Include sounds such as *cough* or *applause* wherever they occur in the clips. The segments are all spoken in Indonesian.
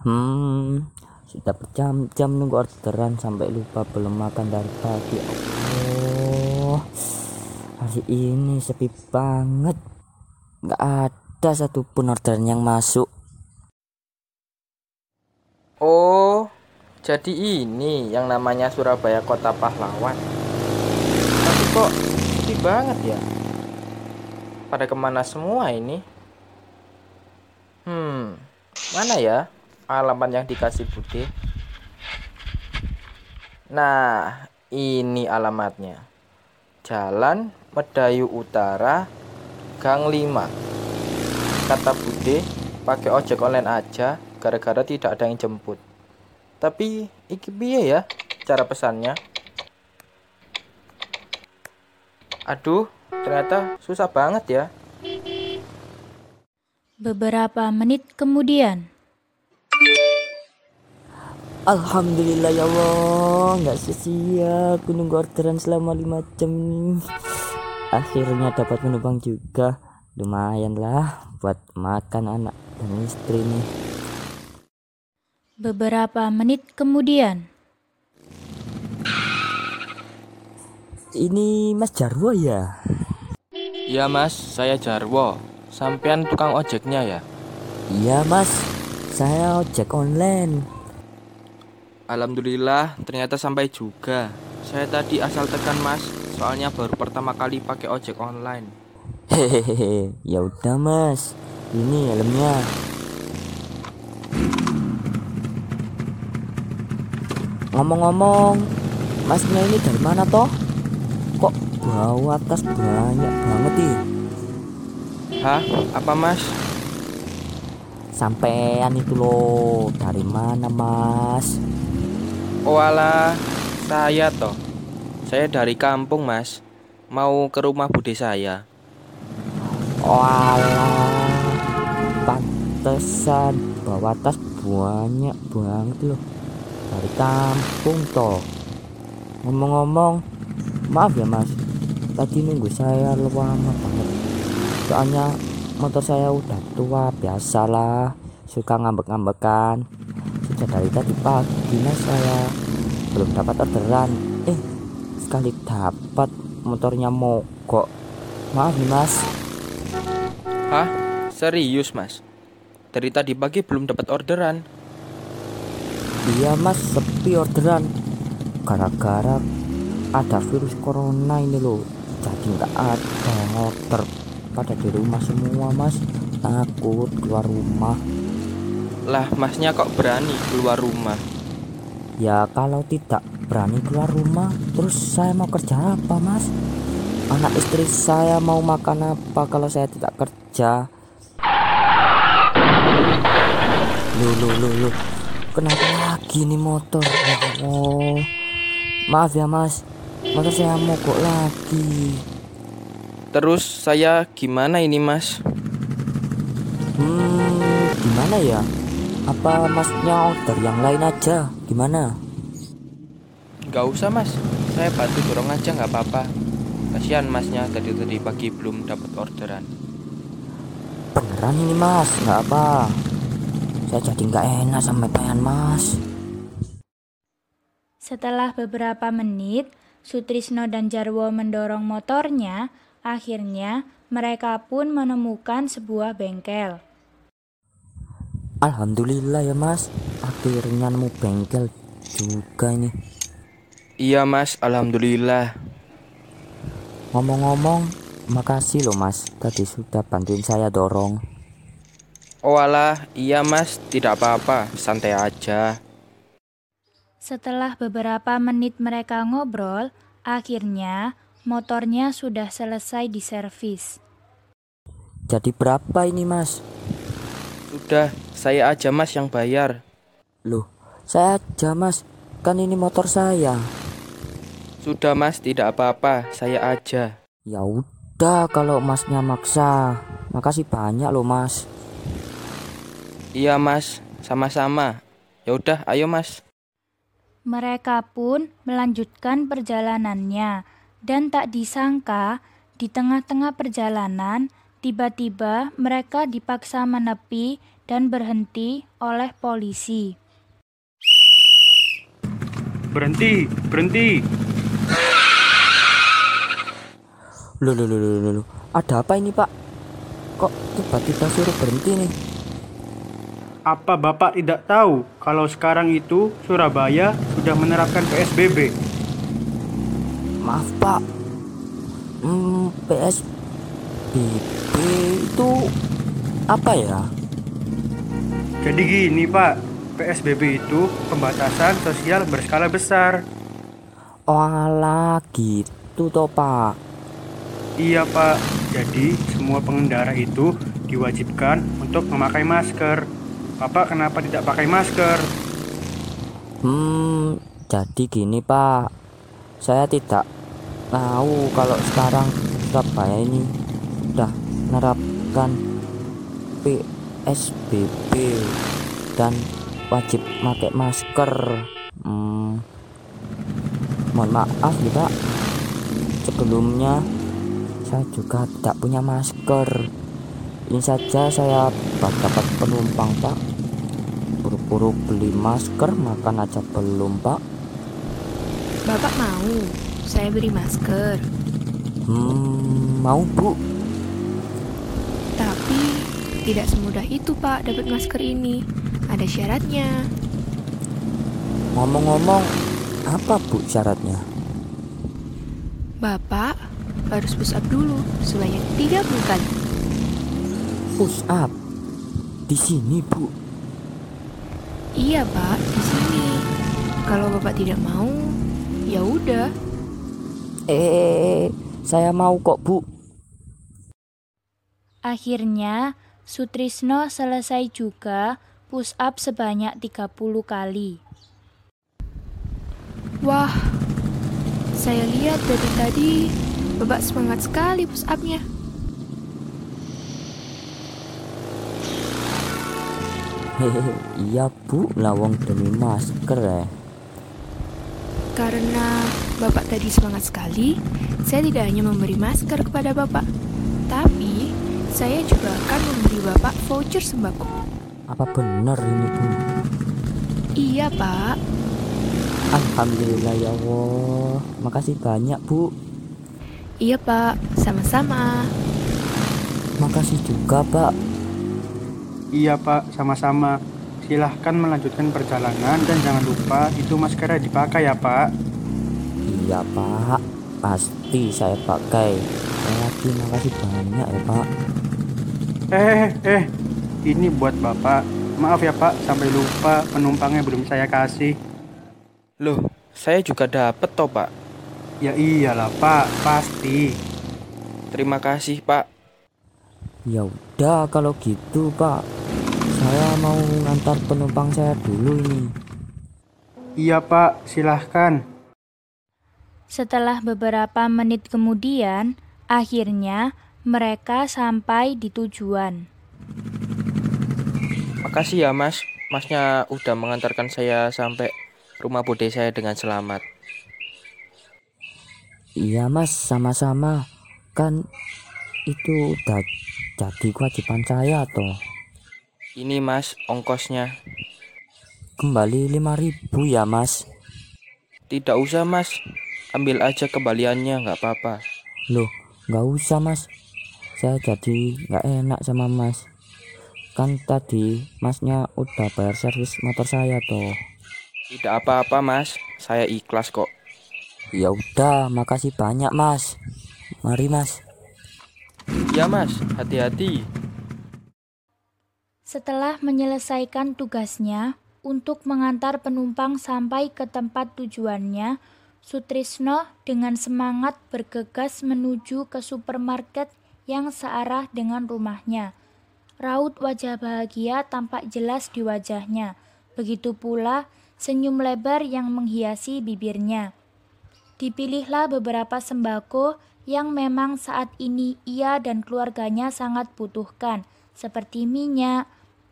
Hmm, sudah berjam-jam nunggu orderan sampai lupa belum makan dari pagi. Oh, hari ini sepi banget. Nggak ada satupun orderan yang masuk. Oh, jadi ini yang namanya Surabaya Kota Pahlawan. Tapi kok sepi banget ya? Pada ke mana semua ini? Hmm, mana ya alamat yang dikasih Bude? Nah, ini alamatnya. Jalan Medayu Utara, Gang 5. Kata Bude, pakai ojek online aja gara-gara tidak ada yang jemput. Tapi iki piye ya cara pesannya? Aduh, ternyata susah banget ya. Beberapa menit kemudian, Alhamdulillah ya Allah, nggak sia-sia aku nunggu orderan selama 5 jam ini. Akhirnya dapat menumpang juga. Lumayan lah buat makan anak dan istri nih. beberapa menit kemudian, Ini Mas Jarwo ya? Iya mas, saya Jarwo. Sampean tukang ojeknya ya? Iya Mas, saya ojek online. Alhamdulillah, ternyata sampai juga. Saya tadi asal tekan mas, soalnya baru pertama kali pakai ojek online. Hehehe, ya udah Mas. Ini helmnya. Ngomong-ngomong, Masnya ini dari mana toh? Kok bawa tas banyak banget nih? Hah? Apa mas? Sampean itu loh, dari mana Mas? Alah, saya toh. Saya dari kampung mas. Mau ke rumah bude saya. Walah, pantesan bawa tas banyak banget loh dari kampung toh. Ngomong-ngomong, maaf ya mas, tadi nunggu saya lama banget. Soalnya motor saya udah tua, biasalah, suka ngambek-ngambekan. Dari tadi pagi mas saya belum dapat orderan. Eh, sekali dapat motornya mogok. Maaf nih mas. Hah? Serius mas? Dari tadi pagi belum dapat orderan. Iya mas, sepi orderan Gara-gara ada virus corona ini loh Jadi nggak ada order Pada di rumah semua mas Takut keluar rumah Lah, masnya kok berani keluar rumah? Ya kalau tidak berani keluar rumah Terus saya mau kerja apa mas? Anak istri saya mau makan apa kalau saya tidak kerja? Loh, loh, loh, loh. Kenapa lagi nih motor? Ya Allah. Maaf ya mas, motor saya mogok lagi. Terus saya gimana ini mas? Hmm, gimana ya? Apa masnya order yang lain aja? Gimana? Gak usah mas, saya bantu dorong aja nggak apa-apa. Kasihan masnya tadi tadi pagi belum dapat orderan. Beneran ini mas, nggak apa. Saya jadi nggak enak sama pengen mas. setelah beberapa menit, Sutrisno dan Jarwo mendorong motornya. Akhirnya, mereka pun menemukan sebuah bengkel. Alhamdulillah ya mas, akhirnya nemu bengkel juga ini. Iya mas, alhamdulillah. Ngomong-ngomong, makasih loh mas, tadi sudah bantuin saya dorong. Oh alah, iya mas, tidak apa-apa, santai aja. Setelah beberapa menit mereka ngobrol, akhirnya motornya sudah selesai diservis. Jadi berapa ini mas? Sudah, saya aja mas yang bayar. Loh, saya aja mas, kan ini motor saya. Sudah mas, tidak apa-apa, saya aja. Ya udah kalau masnya maksa. Makasih banyak loh mas. Iya mas, sama-sama. Ya udah, ayo mas. Mereka pun melanjutkan perjalanannya, dan tak disangka di tengah-tengah perjalanan tiba-tiba mereka dipaksa menepi dan berhenti oleh polisi. Berhenti, berhenti. Loh, loh, loh, loh, loh. Ada apa ini, Pak? Kok tiba-tiba suruh berhenti nih? Apa Bapak tidak tahu kalau sekarang itu Surabaya sudah menerapkan PSBB? Maaf, Pak. Hmm, PSBB itu apa ya? Jadi gini Pak, PSBB itu pembatasan sosial berskala besar. Oh, alah, gitu toh, Pak. Iya Pak, jadi semua pengendara itu diwajibkan untuk memakai masker. Bapak kenapa tidak pakai masker? Hmm, jadi gini Pak, saya tidak tahu kalau sekarang Surabaya ini sudah menerapkan PSBB dan wajib pakai masker. Hmm, mohon maaf ya Pak, sebelumnya saya juga tidak punya masker. Ini saja saya dapat penumpang Pak. Buru-buru beli masker makan aja belum pak. Bapak mau? Saya beri masker, hmm mau bu. Tapi tidak semudah itu Pak dapat masker ini. Ada syaratnya. ngomong-ngomong apa bu syaratnya Bapak harus push up dulu sebanyak 30 kali. push up di sini bu Iya Pak, di sini. Kalau Bapak tidak mau, ya udah. eh saya mau kok bu Akhirnya, Sutrisno selesai juga push up sebanyak 30 kali. Wah, saya lihat dari tadi Bapak semangat sekali push up-nya. hehehe *laughs* iya bu lawang demi masker ya Karena Bapak tadi semangat sekali, saya tidak hanya memberi masker kepada Bapak, tapi saya juga akan memberi Bapak voucher sembako. apa benar ini bu Iya, Pak. Alhamdulillah ya Allah makasih banyak bu Iya, Pak. Sama-sama. makasih juga pak Iya Pak, sama-sama. Silahkan melanjutkan perjalanan dan jangan lupa itu maskernya dipakai ya Pak. iya pak pasti saya pakai saya lagi makasih banyak ya pak Eh, eh, ini buat Bapak. Maaf ya Pak, sampai lupa penumpangnya belum saya kasih. Loh, saya juga dapet toh, Pak. Ya iyalah Pak, pasti. Terima kasih, Pak. Ya udah kalau gitu Pak. Saya mau ngantar penumpang saya dulu ini. Iya Pak, silahkan. Setelah beberapa menit kemudian, akhirnya mereka sampai di tujuan. Makasih ya, Mas. Masnya udah mengantarkan saya sampai rumah bude saya dengan selamat. Iya Mas, sama-sama. Kan itu udah jadi kewajiban saya toh. Ini, Mas, ongkosnya. Kembali 5000 ya Mas. Tidak usah, Mas. Ambil aja kembaliannya, nggak apa-apa. Loh, nggak usah Mas. Saya jadi nggak enak sama Mas. Kan tadi Masnya udah bayar servis motor saya toh. Tidak apa-apa, Mas. Saya ikhlas kok. Ya udah, makasih banyak Mas. Mari Mas. Ya, Mas. Hati-hati. Setelah menyelesaikan tugasnya untuk mengantar penumpang sampai ke tempat tujuannya, Sutrisno dengan semangat bergegas menuju ke supermarket yang searah dengan rumahnya. Raut wajah bahagia tampak jelas di wajahnya. Begitu pula senyum lebar yang menghiasi bibirnya. Dipilihlah beberapa sembako yang memang saat ini ia dan keluarganya sangat butuhkan, seperti minyak,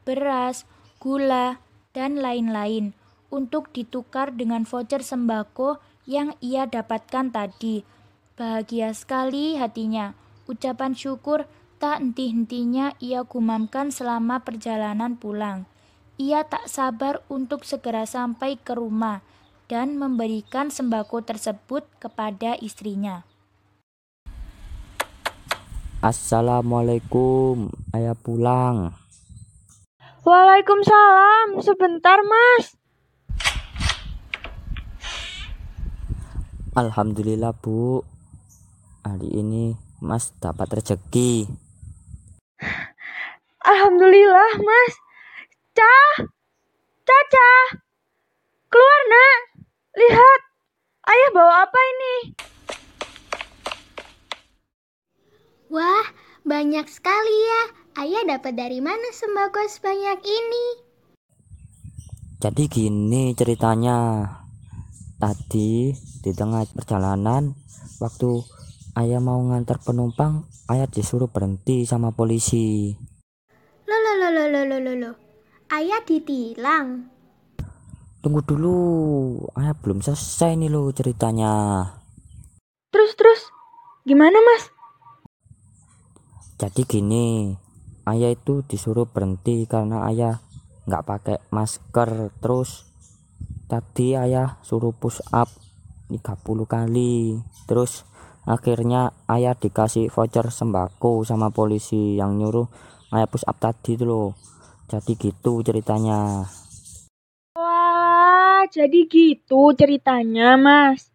beras, gula, dan lain-lain, untuk ditukar dengan voucher sembako yang ia dapatkan tadi. Bahagia sekali hatinya. Ucapan syukur Tak henti-hentinya ia gumamkan selama perjalanan pulang. Ia tak sabar untuk segera sampai ke rumah dan memberikan sembako tersebut kepada istrinya. Assalamualaikum, ayah pulang. Waalaikumsalam, sebentar mas. Alhamdulillah bu, hari ini mas dapat rezeki. Alhamdulillah mas. Cah, Caca, keluar nak. Lihat, ayah bawa apa ini? Wah, banyak sekali ya. Ayah dapat dari mana sembako sebanyak ini? Jadi gini ceritanya. Tadi di tengah perjalanan, waktu ayah mau ngantar penumpang, ayah disuruh berhenti sama polisi. Loh, loh, loh, loh, loh, loh, loh. Ayah ditilang. Tunggu dulu, ayah belum selesai nih lo ceritanya. Terus, terus, gimana mas? Jadi gini, ayah itu disuruh berhenti karena ayah nggak pakai masker. Terus tadi ayah suruh push up 30 kali. Terus akhirnya ayah dikasih voucher sembako sama polisi yang nyuruh ayah push up tadi itu loh. Jadi gitu ceritanya. Wah, jadi gitu ceritanya mas.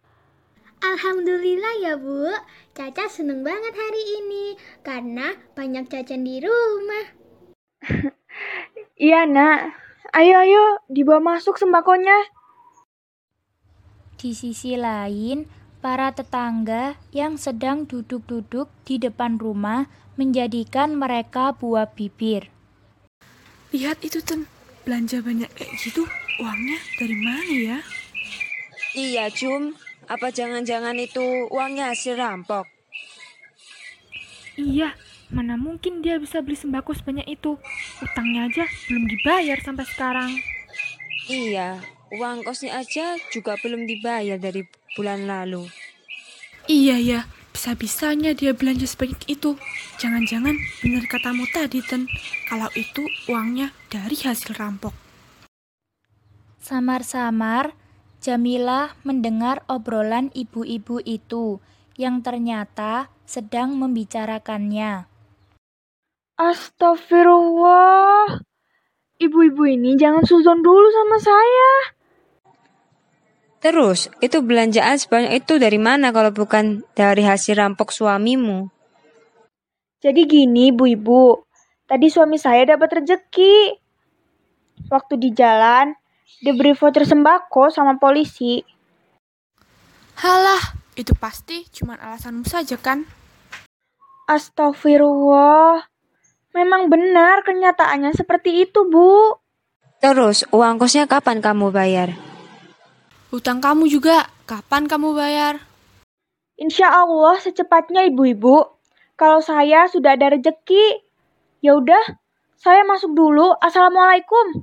Alhamdulillah ya Bu. Caca seneng banget hari ini karena banyak cacan di rumah. *laughs* Iya nak, ayo ayo dibawa masuk sembakonya. Di sisi lain, para tetangga yang sedang duduk-duduk di depan rumah menjadikan mereka buah bibir. Lihat itu, Ten. Belanja banyak kayak gitu, uangnya dari mana ya? Iya, Cum. Apa jangan-jangan itu uangnya hasil rampok? Iya, mana mungkin dia bisa beli sembako sebanyak itu? Utangnya aja belum dibayar sampai sekarang. Iya, uang kosnya aja juga belum dibayar dari bulan lalu. Iya ya, bisa-bisanya dia belanja sebanyak itu. Jangan-jangan benar katamu tadi, Ten. Kalau itu uangnya dari hasil rampok. Samar-samar, Jamilah mendengar obrolan ibu-ibu itu yang ternyata sedang membicarakannya. Astagfirullah. Ibu-ibu ini jangan suzon dulu sama saya. Terus, itu belanjaan sebanyak itu dari mana kalau bukan dari hasil rampok suamimu? Jadi gini, ibu-ibu. Tadi suami saya dapat rezeki. Waktu di jalan, diberi voucher sembako sama polisi. Halah, itu pasti cuma alasanmu saja kan? Astagfirullah. Memang benar kenyataannya seperti itu, Bu. Terus, uang kosnya kapan kamu bayar? Hutang kamu juga, kapan kamu bayar? Insya Allah secepatnya ibu-ibu. Kalau saya sudah ada rezeki. Ya udah, saya masuk dulu. Assalamualaikum.